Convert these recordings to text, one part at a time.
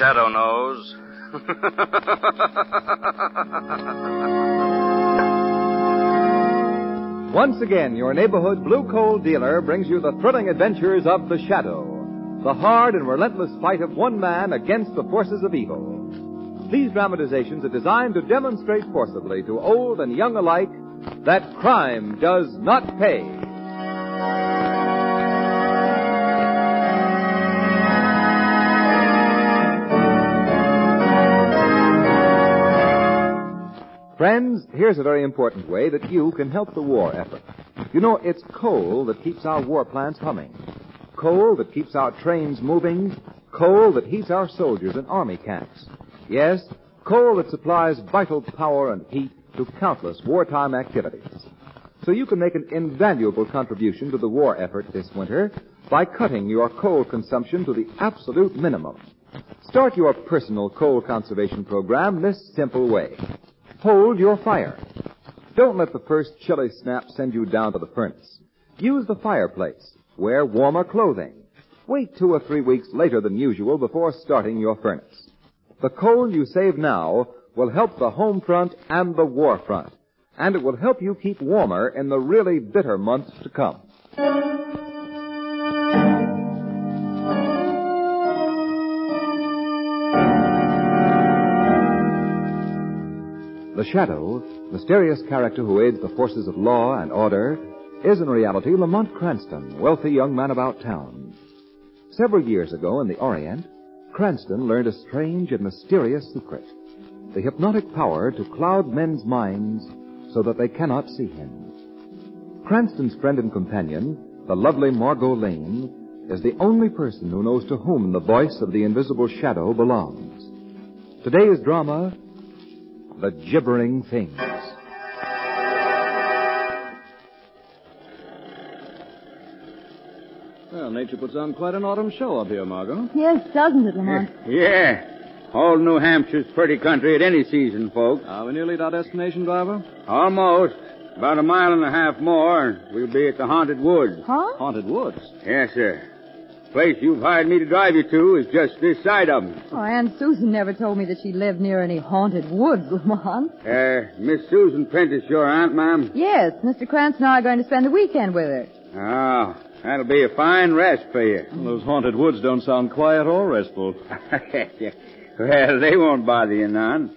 Shadow knows. Once again, your neighborhood blue coal dealer brings you the thrilling adventures of the Shadow, the hard and relentless fight of one man against the forces of evil. These dramatizations are designed to demonstrate forcibly to old and young alike that crime does not pay. Friends, here's a very important way that you can help the war effort. You know, it's coal that keeps our war plants humming. Coal that keeps our trains moving. Coal that heats our soldiers in army camps. Yes, coal that supplies vital power and heat to countless wartime activities. So you can make an invaluable contribution to the war effort this winter by cutting your coal consumption to the absolute minimum. Start your personal coal conservation program this simple way. Hold your fire. Don't let the first chilly snap send you down to the furnace. Use the fireplace. Wear warmer clothing. Wait two or three weeks later than usual before starting your furnace. The coal you save now will help the home front and the war front. And it will help you keep warmer in the really bitter months to come. The Shadow, mysterious character who aids the forces of law and order, is in reality Lamont Cranston, wealthy young man about town. Several years ago in the Orient, Cranston learned a strange and mysterious secret. The hypnotic power to cloud men's minds so that they cannot see him. Cranston's friend and companion, the lovely Margot Lane, is the only person who knows to whom the voice of the invisible shadow belongs. Today's drama, The Gibbering Things. Well, nature puts on quite an autumn show up here, Margot. Yes, doesn't it, Lamont? Yeah. All New Hampshire's pretty country at any season, folks. Ah, Are we nearly at our destination, driver? Almost. About a mile and a half more, and we'll be at the Haunted Woods. Huh? Haunted woods. Yes, sir. Place you've hired me to drive you to is just this side of them. Oh, Aunt Susan never told me that she lived near any haunted woods, Lamont. Uh, Miss Susan Prentice, your aunt, ma'am? Yes, Mr. Cranston and I are going to spend the weekend with her. Oh, that'll be a fine rest for you. Those haunted woods don't sound quiet or restful. well, they won't bother you none.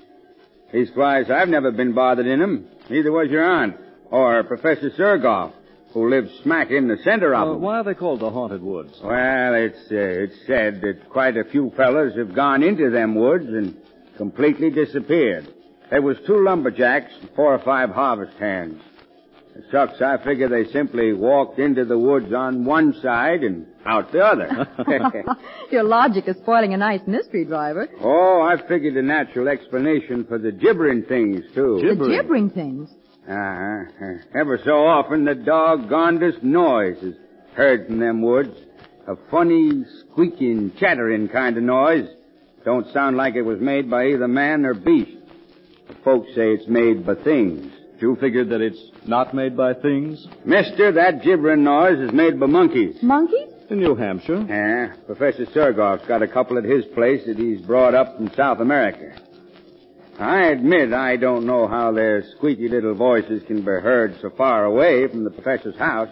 Leastwise, I've never been bothered in 'em. Neither was your aunt. Or Professor Surgoff, who lives smack in the center of Uh, 'em. why are they called the haunted woods? Well, it's uh, it's said that quite a few fellas have gone into them woods and completely disappeared. There was two lumberjacks and four or five harvest hands. Shucks, I figure they simply walked into the woods on one side and out the other. Your logic is spoiling a nice mystery, driver. oh, I figured a natural explanation for the gibbering things, too. The gibbering things. Uh-huh. Ever so often, the doggondest noise is heard from them woods. A funny, squeaking, chattering kind of noise. Don't sound like it was made by either man or beast. The folks say it's made by things, You figured that it's not made by things? Mister, that gibbering noise is made by monkeys. Monkeys? In New Hampshire. Yeah, Professor Sergoff's got a couple at his place that he's brought up from South America. I admit I don't know how their squeaky little voices can be heard so far away from the professor's house,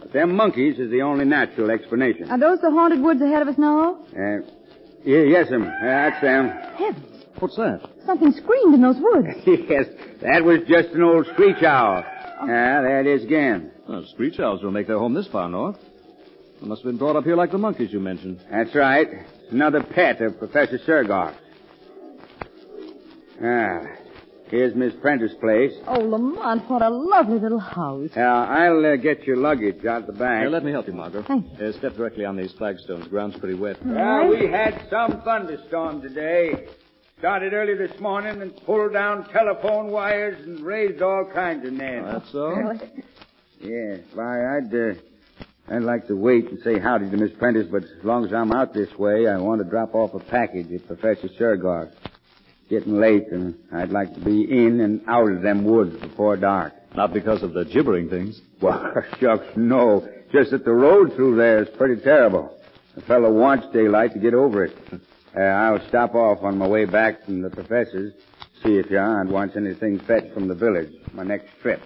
but them monkeys is the only natural explanation. Are those the haunted woods ahead of us now? Uh, yeah, yes, ma'am. Yeah, that's them. Heavens. What's that? Something screamed in those woods. yes, that was just an old screech owl. Yeah, there it is again. Well, screech owls don't make their home this far north. They must have been brought up here like the monkeys you mentioned. That's right. It's another pet of Professor Sergoff. Ah, here's Miss Prentice's place. Oh, Lamont, what a lovely little house. Uh, I'll uh, get your luggage out the back. Here, let me help you, Margot. Thank you. Uh, step directly on these flagstones. Ground's pretty wet. Well, we had some thunderstorm today. Started early this morning and pulled down telephone wires and raised all kinds of nests. That's all? Yeah, why, I'd, uh, I'd like to wait and say howdy to Miss Prentice, but as long as I'm out this way, I want to drop off a package at Professor Sergoff. Getting late, and I'd like to be in and out of them woods before dark. Not because of the gibbering things. Well, shucks, no. Just that the road through there is pretty terrible. A fellow wants daylight to get over it. Uh, I'll stop off on my way back from the professor's, see if your aunt wants anything fetched from the village, my next trip.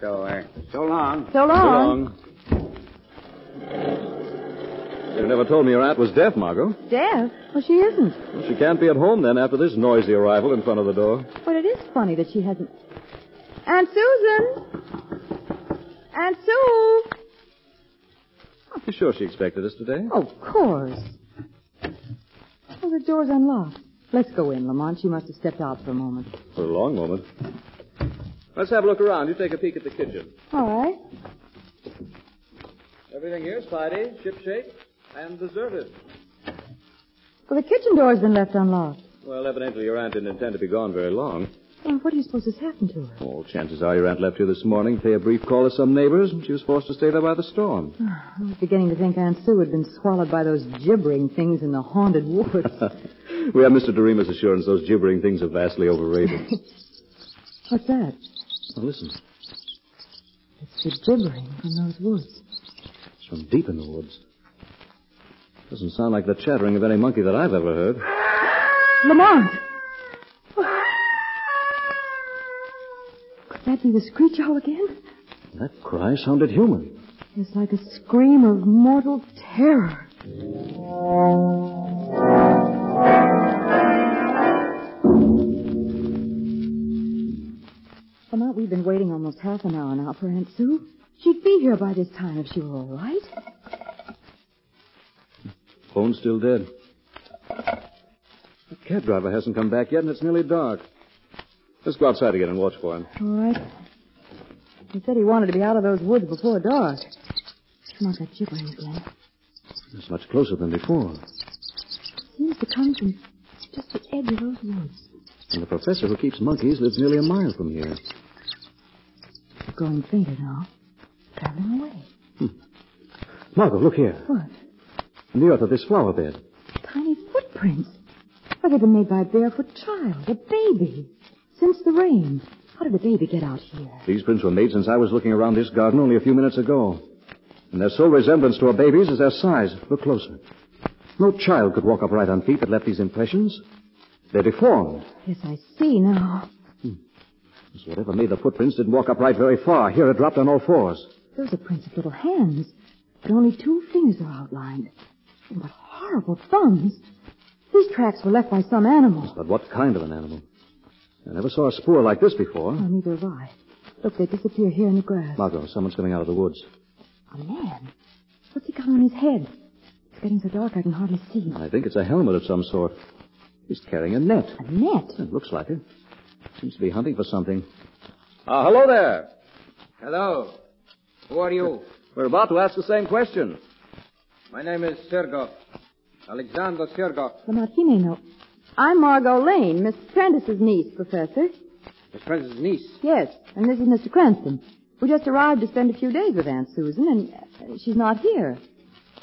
So, uh, so long. So long. You never told me your aunt was deaf, Margot. Deaf? Well, she isn't. Well, she can't be at home then after this noisy arrival in front of the door. But it is funny that she hasn't. Aunt Susan! Aunt Sue! Are you sure she expected us today? Oh, of course. Oh, the door's unlocked. Let's go in, Lamont. She must have stepped out for a moment. For a long moment. Let's have a look around. You take a peek at the kitchen. All right. Everything here's tidy, shipshape, and deserted. Well, the kitchen door's been left unlocked. Well, evidently your aunt didn't intend to be gone very long. Well, what do you suppose has happened to her? All chances are your aunt left here this morning, to pay a brief call to some neighbors, and she was forced to stay there by the storm. I was beginning to think Aunt Sue had been swallowed by those gibbering things in the haunted woods. we have Mr. Doremus's assurance those gibbering things are vastly overrated. What's that? now, listen. It's the gibbering from those woods. It's from deep in the woods. Doesn't sound like the chattering of any monkey that I've ever heard. Lamont! Could that be the screech owl again? That cry sounded human. It's like a scream of mortal terror. Lamont, we've been waiting almost half an hour now for Aunt Sue. She'd be here by this time if she were all right. Still dead. The cab driver hasn't come back yet, and it's nearly dark. Let's go outside again and watch for him. All right. He said he wanted to be out of those woods before dark. Come on, that gibbering again. It's much closer than before. Seems to come from just the edge of those woods. And the professor who keeps monkeys lives nearly a mile from here. It's growing fainter now. Traveling away. Hmm. Margot, look here. What? In to this flower bed. Tiny footprints. Why, they've been made by a barefoot child, a baby. Since the rain. How did the baby get out here? These prints were made since I was looking around this garden only a few minutes ago. And their sole resemblance to a baby's is their size. Look closer. No child could walk upright on feet that left these impressions. They're deformed. Yes, I see now. Hmm. So whatever made the footprints didn't walk upright very far. Here it dropped on all fours. Those are prints of little hands. But only two fingers are outlined. And what horrible thumbs. These tracks were left by some animal. But what kind of an animal? I never saw a spoor like this before. Oh, neither have I. Look, they disappear here in the grass. Margot, someone's coming out of the woods. A man. What's he got on his head? It's getting so dark I can hardly see. I think it's a helmet of some sort. He's carrying a net. A net. It looks like it. Seems to be hunting for something. Ah, hello there. Hello. Who are you? We're about to ask the same question. My name is Sergov. Alexander Sergov. Lamont, he may. I'm Margot Lane, Miss Prentice's niece, Professor. Miss Prentice's niece. Yes, and this is Mr. Cranston. We just arrived to spend a few days with Aunt Susan, and uh, she's not here.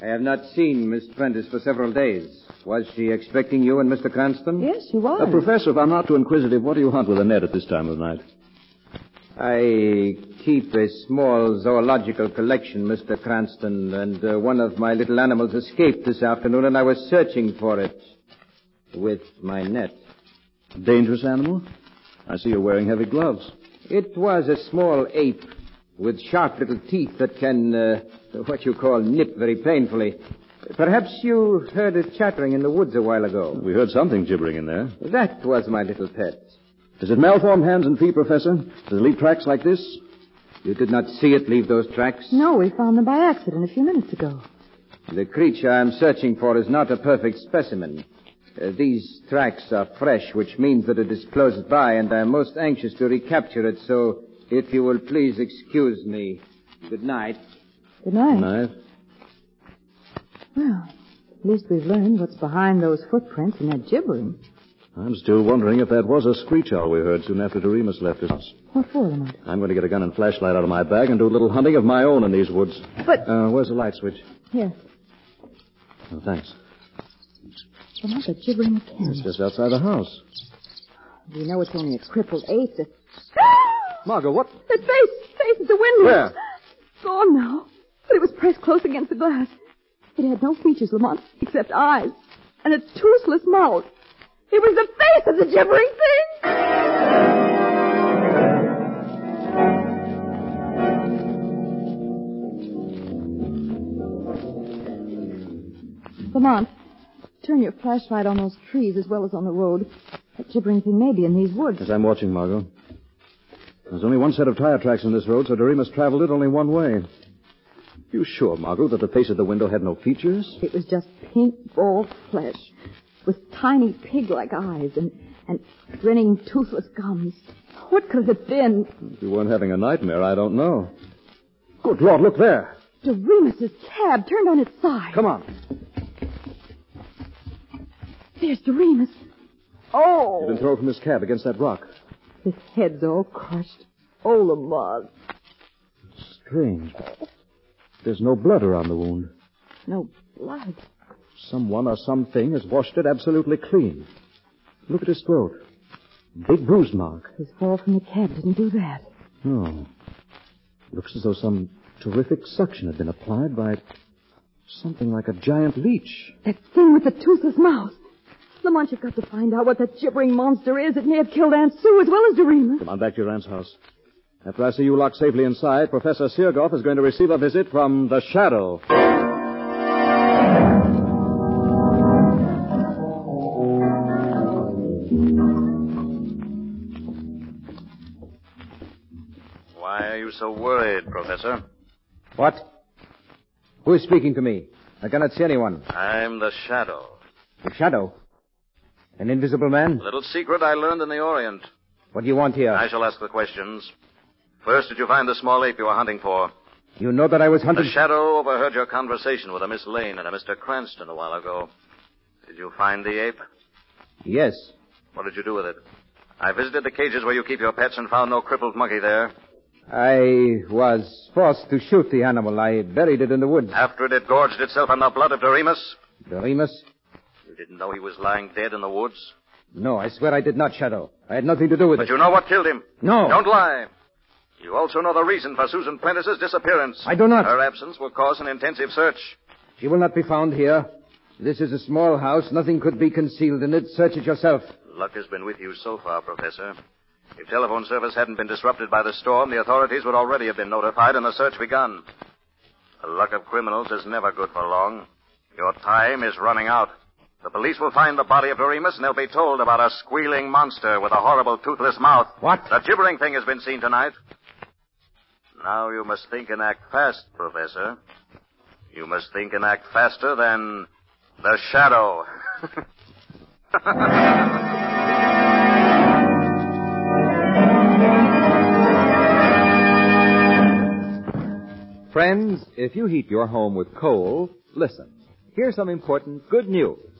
I have not seen Miss Prentice for several days. Was she expecting you and Mr. Cranston? Yes, she was. Uh, professor, if I'm not too inquisitive, what do you hunt with a net at this time of night? I keep a small zoological collection, Mr. Cranston, and uh, one of my little animals escaped this afternoon, and I was searching for it with my net. Dangerous animal? I see you're wearing heavy gloves. It was a small ape with sharp little teeth that can, uh, what you call, nip very painfully. Perhaps you heard it chattering in the woods a while ago. We heard something gibbering in there. That was my little pet. Is it malformed hands and feet, Professor? Does it leave tracks like this? You did not see it leave those tracks? No, we found them by accident a few minutes ago. The creature I'm searching for is not a perfect specimen. Uh, these tracks are fresh, which means that it is close by, and I'm most anxious to recapture it, so if you will please excuse me. Good night. Good night. Knife. Well, at least we've learned what's behind those footprints and that gibbering. I'm still wondering if that was a screech owl we heard soon after Doremus left us. What for, Lamont? I'm going to get a gun and flashlight out of my bag and do a little hunting of my own in these woods. But- Uh, where's the light switch? Yes. Oh, thanks. Lamont, the gibbering again. It's just outside the house. You know it's only a crippled ape that... Margot, what? That face! Face at the window! Where? Gone now. But it was pressed close against the glass. It had no features, Lamont, except eyes. And a toothless mouth. It was the face of the gibbering thing! Lamont, turn your flashlight on those trees as well as on the road. That gibbering thing may be in these woods. As I'm watching, Margot. There's only one set of tire tracks on this road, so Doremus traveled it only one way. You sure, Margot, that the face of the window had no features? It was just pink, bald flesh with tiny pig-like eyes and, and grinning, toothless gums. What could it have been? If you weren't having a nightmare, I don't know. Good Lord, look there. Doremus's cab turned on its side. Come on. There's Doremus. Oh! He's been thrown from his cab against that rock. His head's all crushed. Oh, Lamont. Strange. There's no blood around the wound. No blood. Someone or something has washed it absolutely clean. Look at his throat. Big bruise mark. His fall from the cab didn't do that. No. Looks as though some terrific suction had been applied by something like a giant leech. That thing with the toothless mouth. Lamont, you've got to find out what that gibbering monster is. It may have killed Aunt Sue as well as Doremus. Come on back to your aunt's house. After I see you locked safely inside, Professor Sirgoff is going to receive a visit from the Shadow. You so worried, Professor? What? Who is speaking to me? I cannot see anyone. I'm the Shadow. The shadow. An invisible man? A little secret I learned in the Orient. What do you want here? I shall ask the questions. First, did you find the small ape you were hunting for? You know that I was hunting. The Shadow overheard your conversation with a Miss Lane and a Mr. Cranston a while ago. Did you find the ape? Yes. What did you do with it? I visited the cages where you keep your pets and found no crippled monkey there. I was forced to shoot the animal. I buried it in the woods. After it had gorged itself on the blood of Doremus? Doremus? You didn't know he was lying dead in the woods? No, I swear I did not, Shadow. I had nothing to do with But it. But you know what killed him? No. Don't lie. You also know the reason for Susan Prentice's disappearance. I do not. Her absence will cause an intensive search. She will not be found here. This is a small house. Nothing could be concealed in it. Search it yourself. Luck has been with you so far, Professor. If telephone service hadn't been disrupted by the storm, the authorities would already have been notified and the search begun. The luck of criminals is never good for long. Your time is running out. The police will find the body of Doremus and they'll be told about a squealing monster with a horrible toothless mouth. What? The gibbering thing has been seen tonight. Now you must think and act fast, Professor. You must think and act faster than the shadow. Friends, if you heat your home with coal, listen. Here's some important good news.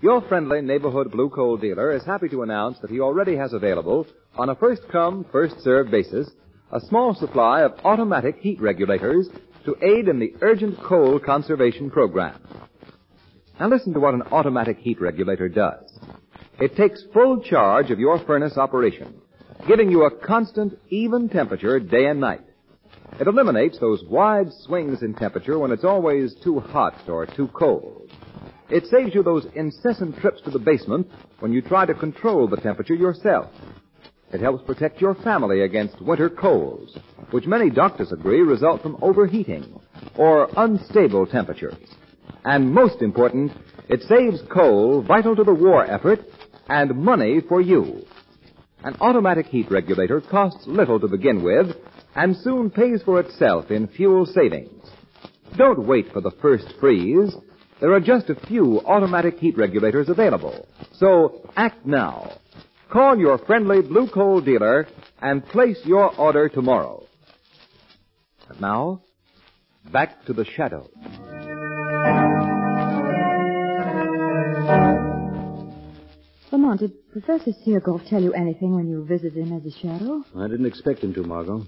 Your friendly neighborhood blue coal dealer is happy to announce that he already has available, on a first come, first served basis, a small supply of automatic heat regulators to aid in the urgent coal conservation program. Now listen to what an automatic heat regulator does. It takes full charge of your furnace operation. giving you a constant, even temperature day and night. It eliminates those wide swings in temperature when it's always too hot or too cold. It saves you those incessant trips to the basement when you try to control the temperature yourself. It helps protect your family against winter colds, which many doctors agree result from overheating or unstable temperatures. And most important, it saves coal vital to the war effort and money for you. An automatic heat regulator costs little to begin with and soon pays for itself in fuel savings. Don't wait for the first freeze. There are just a few automatic heat regulators available. So act now. Call your friendly blue coal dealer and place your order tomorrow. And now, back to the shadow. Lamont, did Professor Sirgoff tell you anything when you visited him as a shadow? I didn't expect him to, Margot.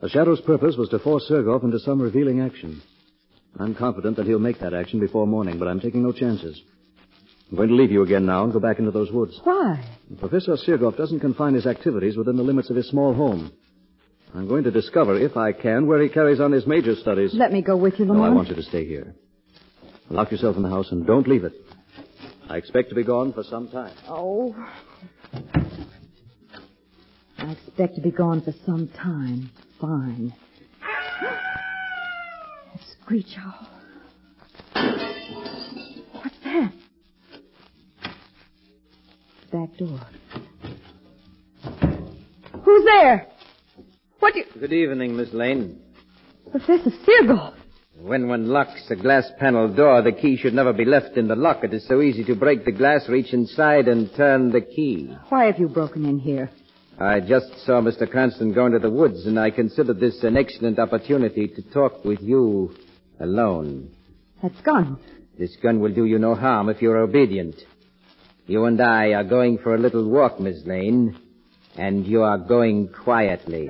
The Shadow's purpose was to force Sergov into some revealing action. I'm confident that he'll make that action before morning, but I'm taking no chances. I'm going to leave you again now and go back into those woods. Why? Professor Sergov doesn't confine his activities within the limits of his small home. I'm going to discover, if I can, where he carries on his major studies. Let me go with you, No, I want you to stay here. Lock yourself in the house and don't leave it. I expect to be gone for some time. Oh. I expect to be gone for some time. Fine. That screech owl. What's that? Back door. Who's there? What do you... Good evening, Miss Lane. Professor Sirgoff. When one locks a glass panel door, the key should never be left in the lock. It is so easy to break the glass, reach inside, and turn the key. Why have you broken in here? I just saw Mr. Cranston go into the woods, and I considered this an excellent opportunity to talk with you alone. That's gun. This gun will do you no harm if you're obedient. You and I are going for a little walk, Miss Lane, and you are going quietly.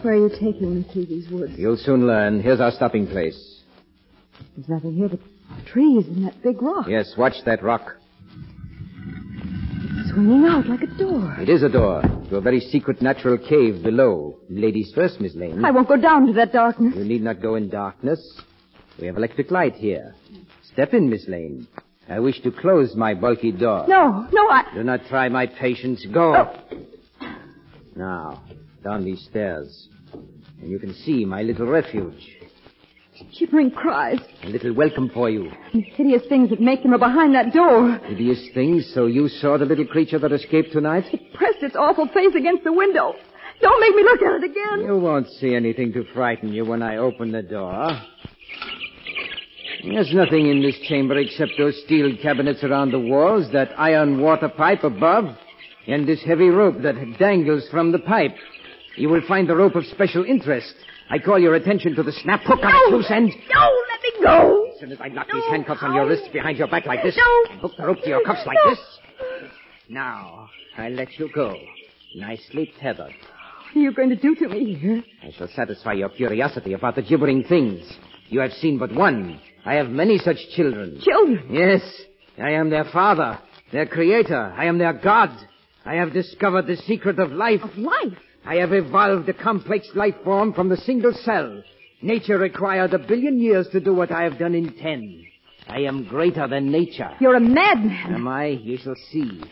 Where are you taking me through these woods? You'll soon learn. Here's our stopping place. There's nothing here but trees and that big rock. Yes, watch that rock. It's Swinging out like a door. It is a door to a very secret natural cave below. Ladies first, Miss Lane. I won't go down to that darkness. You need not go in darkness. We have electric light here. Step in, Miss Lane. I wish to close my bulky door. No, no, I. Do not try my patience. Go. Oh. Now, down these stairs. And you can see my little refuge. Shivering cries. A little welcome for you. And hideous things that make them are behind that door. Hideous things, so you saw the little creature that escaped tonight? It pressed its awful face against the window. Don't make me look at it again. You won't see anything to frighten you when I open the door. There's nothing in this chamber except those steel cabinets around the walls, that iron water pipe above, and this heavy rope that dangles from the pipe. You will find the rope of special interest. I call your attention to the snap hook on its loose end. No, let me go. As soon as I lock these handcuffs on your wrists behind your back like this, No. hook the rope to your cuffs like No. this. Now, I let you go. Nicely tethered. What are you going to do to me? I shall satisfy your curiosity about the gibbering things. You have seen but one. I have many such children. Children. Yes, I am their father, their creator. I am their God. I have discovered the secret of life. Of life. I have evolved a complex life form from the single cell. Nature required a billion years to do what I have done in ten. I am greater than nature. You're a madman. Am I? You shall see.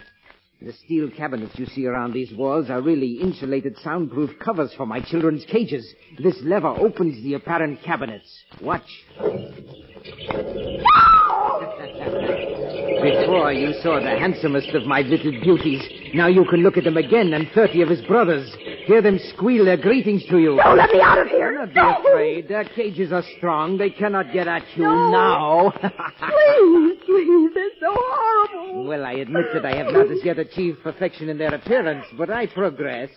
The steel cabinets you see around these walls are really insulated soundproof covers for my children's cages. This lever opens the apparent cabinets. Watch. Before you saw the handsomest of my little beauties. Now you can look at them again and thirty of his brothers. Hear them squeal their greetings to you. No, let me out of here. Do not be No. afraid. Their cages are strong. They cannot get at you No. now. Please, please. They're so horrible. Well, I admit that I have not as yet achieved perfection in their appearance, but I progress.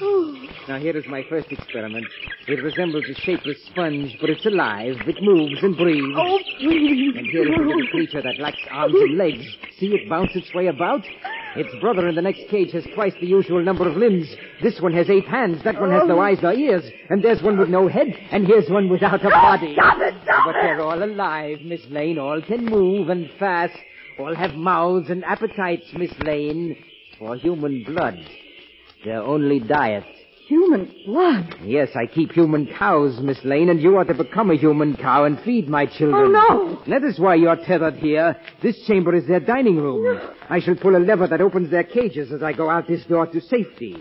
Now, here is my first experiment. It resembles a shapeless sponge, but it's alive. It moves and breathes. Oh, please. And here is a little creature that lacks arms and legs. See it bounce its way about? Its brother in the next cage has twice the usual number of limbs. This one has eight hands, that one has no eyes nor ears, and there's one with no head, and here's one without a oh, body. Stop it, stop But they're all alive, Miss Lane. All can move and fast. All have mouths and appetites, Miss Lane, for human blood. Their only diet. Human blood. Yes, I keep human cows, Miss Lane, and you are to become a human cow and feed my children. Oh, no. That is why you're tethered here. This chamber is their dining room. I shall pull a lever that opens their cages as I go out this door to safety.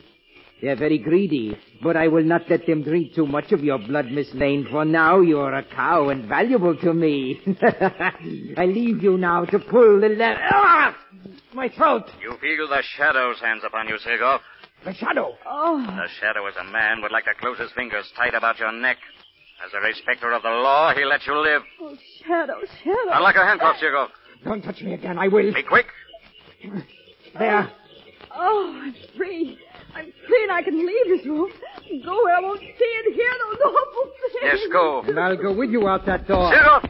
They're very greedy, but I will not let them drink too much of your blood, Miss Lane, for now you're a cow and valuable to me. I leave you now to pull the lever. Ah! My throat! You feel the shadow's hands upon you, Sirgoff. The shadow! Oh, The shadow is a man would like to close his fingers tight about your neck. As a respecter of the law, he lets you live. oh, Shadow, Shadow. Unlock your handcuffs, Sirgoff. Don't touch me again, I will. Be quick. There. Oh, I'm free. I'm free and I can leave this room. Go where I won't see and hear those awful things. Yes, go. And I'll go with you out that door. Sirgoff!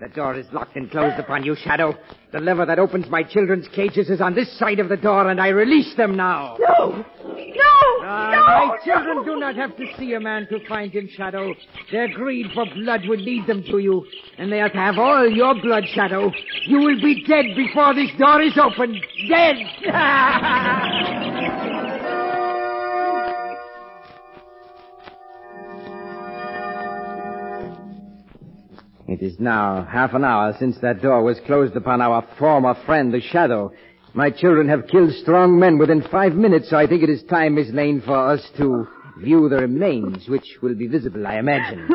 The door is locked and closed upon you, Shadow. The lever that opens my children's cages is on this side of the door, and I release them now. No! No! Ah, no! my children do not have to see a man to find him, Shadow. Their greed for blood would lead them to you, and they are to have all your blood, Shadow. You will be dead before this door is opened. Dead! It is now half an hour since that door was closed upon our former friend, the Shadow. My children have killed strong men within five minutes, so I think it is time, Miss Lane, for us to view the remains, which will be visible, I imagine.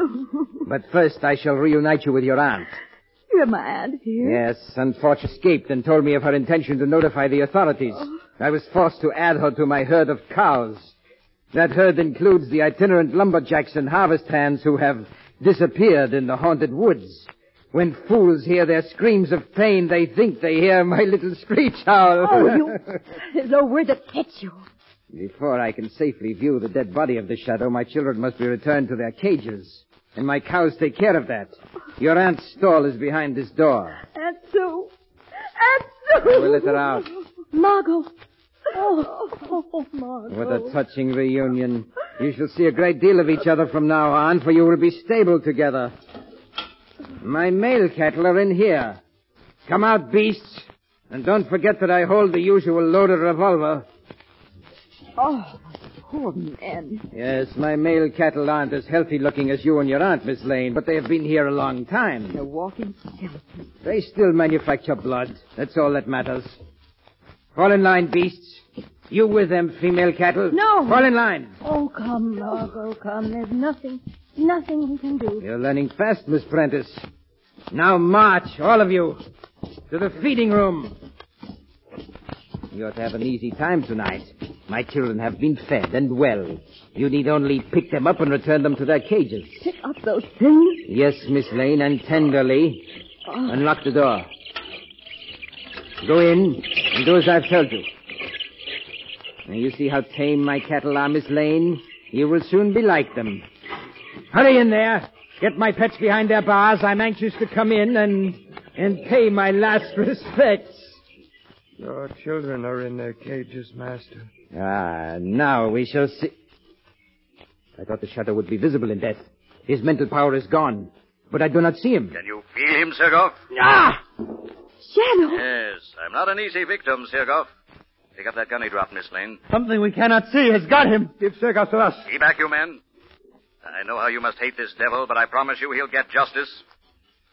but first, I shall reunite you with your aunt. You're my aunt here. Yes, unfortunately escaped and told me of her intention to notify the authorities. I was forced to add her to my herd of cows. That herd includes the itinerant lumberjacks and harvest hands who have disappeared in the haunted woods. When fools hear their screams of pain, they think they hear my little screech owl. Oh, you... There's nowhere to catch you. Before I can safely view the dead body of the shadow, my children must be returned to their cages. And my cows take care of that. Your aunt's stall is behind this door. Aunt Sue. Aunt Sue. I will let her out. Margot. Oh, oh, Margot. What a touching reunion. You shall see a great deal of each other from now on, for you will be stable together. My male cattle are in here. Come out, beasts. And don't forget that I hold the usual loaded revolver. Oh, poor men. Yes, my male cattle aren't as healthy looking as you and your aunt, Miss Lane, but they have been here a long time. They're walking skeletons. They still manufacture blood. That's all that matters. Fall in line, beasts. You with them, female cattle. No. Fall in line. Oh, come, Margot, come. There's nothing, nothing we can do. You're learning fast, Miss Prentice. Now march, all of you, to the feeding room. You ought to have an easy time tonight. My children have been fed and well. You need only pick them up and return them to their cages. Pick up those things. Yes, Miss Lane, and tenderly. Ah. Unlock the door. Go in and do as I've told you. Now, you see how tame my cattle are, Miss Lane? You will soon be like them. Hurry in there. Get my pets behind their bars. I'm anxious to come in and and pay my last respects. Your children are in their cages, Master. Ah, now we shall see. I thought the shadow would be visible in death. His mental power is gone, but I do not see him. Can you feel him, Sirgoff? Ah! Shadow. Yes, I'm not an easy victim, Sirgoff. Pick up that gun he dropped, Miss Lane. Something we cannot see has got him. Give Sirgoff to us. Be back, you men. I know how you must hate this devil, but I promise you he'll get justice.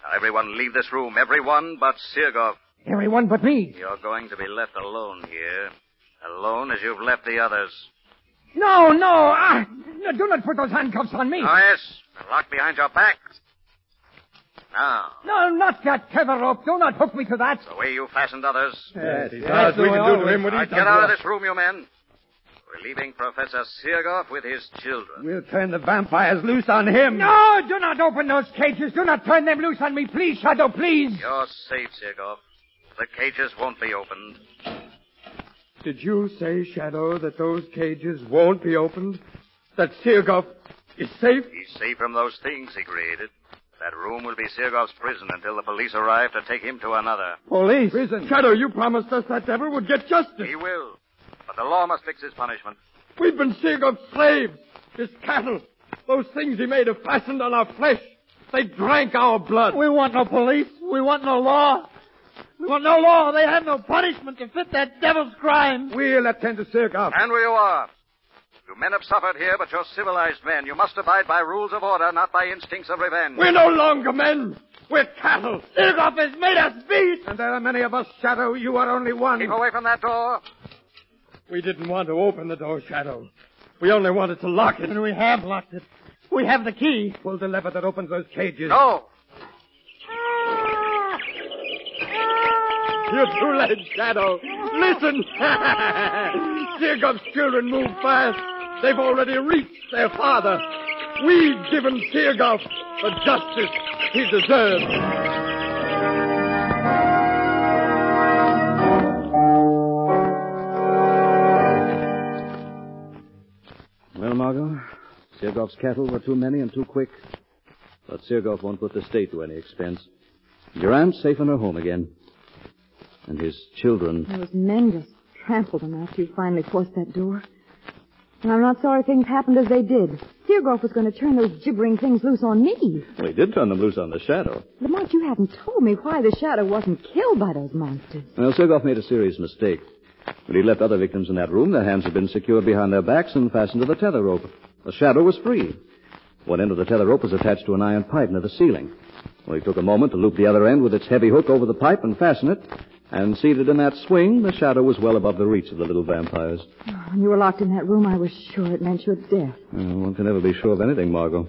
Now, everyone leave this room. Everyone but Sirgoff. Everyone but me. You're going to be left alone here. Alone as you've left the others. No, no, ah, no, do not put those handcuffs on me. Oh, yes. They're locked behind your back. Now, No, not that tether rope. Do not hook me to that. the way you fastened others. Yes, he does. We can do to him what Now, he's get out of this room, you men. We're leaving Professor Sirgoff with his children. We'll turn the vampires loose on him. No, do not open those cages. Do not turn them loose on me, please, Shadow, please. You're safe, Sirgoff. The cages won't be opened. Did you say, Shadow, that those cages won't be opened? That Sirgoff is safe? He's safe from those things he created. That room will be Sirgoff's prison until the police arrive to take him to another. Police. Prison. Shadow, you promised us that devil would get justice. He will. But the law must fix his punishment. We've been Sirgoff's slaves. His cattle. Those things he made have fastened on our flesh. They drank our blood. We want no police. We want no law. We want no law. They have no punishment to fit that devil's crime. We'll attend to Sirgoff. And we you are. You men have suffered here, but you're civilized men. You must abide by rules of order, not by instincts of revenge. We're no longer men. We're cattle. Sirgoff has made us beasts. And there are many of us, Shadow. You are only one. Keep away from that door. We didn't want to open the door, Shadow. We only wanted to lock it. And we have locked it. We have the key. Pull the lever that opens those cages. No. You're too late, Shadow. Listen. Sirgoff's children move fast. They've already reached their father. We've given Sirgoff the justice he deserves. Well, Margot, Sirgoff's cattle were too many and too quick. But Sirgoff won't put the state to any expense. Your aunt's safe in her home again. And his children. Those men just trampled him after you finally forced that door. And I'm not sorry things happened as they did. Sirgoff was going to turn those gibbering things loose on me. Well, he did turn them loose on the shadow. Lamont, you haven't told me why the shadow wasn't killed by those monsters. Well, Sirgoff made a serious mistake. When he left other victims in that room, their hands had been secured behind their backs and fastened to the tether rope. The shadow was free. One end of the tether rope was attached to an iron pipe near the ceiling. Well, he took a moment to loop the other end with its heavy hook over the pipe and fasten it. And seated in that swing, the shadow was well above the reach of the little vampires. Oh, when you were locked in that room, I was sure it meant your death. Well, one can never be sure of anything, Margot.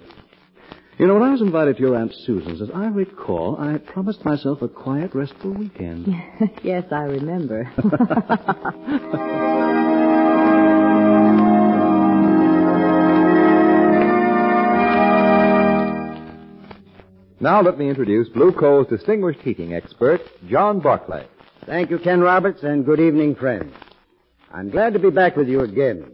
You know, when I was invited to your Aunt Susan's, as I recall, I promised myself a quiet, restful weekend. yes, I remember. Now let me introduce Blue Coal's distinguished heating expert, John Barclay. Thank you, Ken Roberts, and good evening, friends. I'm glad to be back with you again.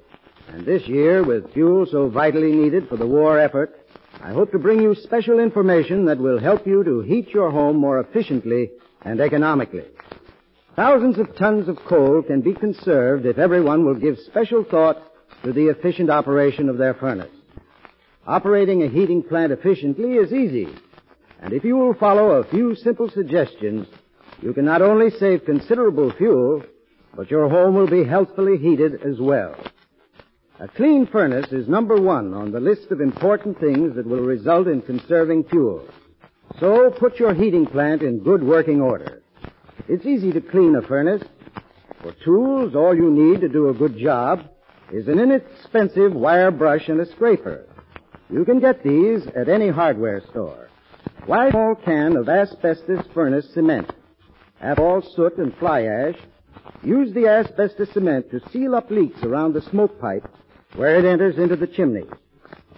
And this year, with fuel so vitally needed for the war effort, I hope to bring you special information that will help you to heat your home more efficiently and economically. Thousands of tons of coal can be conserved if everyone will give special thought to the efficient operation of their furnace. Operating a heating plant efficiently is easy. And if you will follow a few simple suggestions, you can not only save considerable fuel, but your home will be healthfully heated as well. A clean furnace is number one on the list of important things that will result in conserving fuel. So put your heating plant in good working order. It's easy to clean a furnace. For tools, all you need to do a good job is an inexpensive wire brush and a scraper. You can get these at any hardware store. One small can of asbestos furnace cement. Have all soot and fly ash. Use the asbestos cement to seal up leaks around the smoke pipe where it enters into the chimney.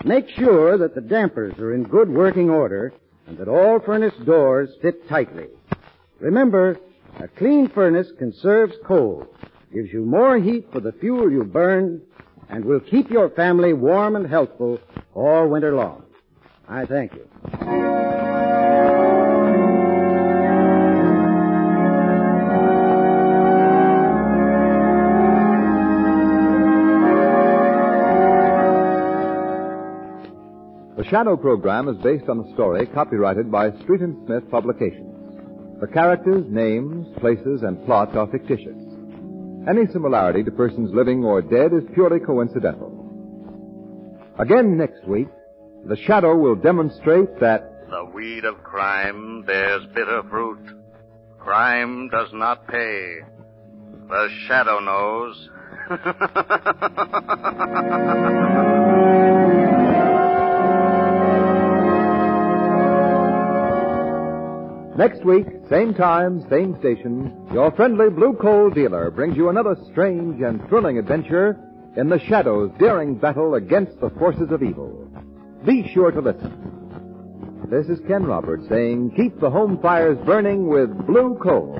Make sure that the dampers are in good working order and that all furnace doors fit tightly. Remember, a clean furnace conserves coal, gives you more heat for the fuel you burn, and will keep your family warm and healthful all winter long. I thank you. The Shadow program is based on a story copyrighted by Street and Smith Publications. The characters, names, places, and plot are fictitious. Any similarity to persons living or dead is purely coincidental. Again next week, the Shadow will demonstrate that The weed of crime bears bitter fruit. Crime does not pay. The shadow knows. next week, same time, same station, your friendly blue coal dealer brings you another strange and thrilling adventure in the Shadow's daring battle against the forces of evil. Be sure to listen. This is Ken Roberts saying keep the home fires burning with blue coal.